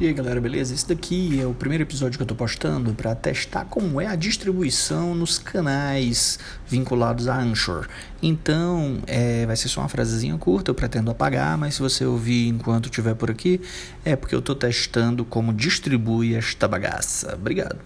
E aí galera, beleza? Esse daqui é o primeiro episódio que eu tô postando para testar como é a distribuição nos canais vinculados a Anchor. Então, é, vai ser só uma frasezinha curta, eu pretendo apagar, mas se você ouvir enquanto estiver por aqui, é porque eu tô testando como distribui esta bagaça. Obrigado.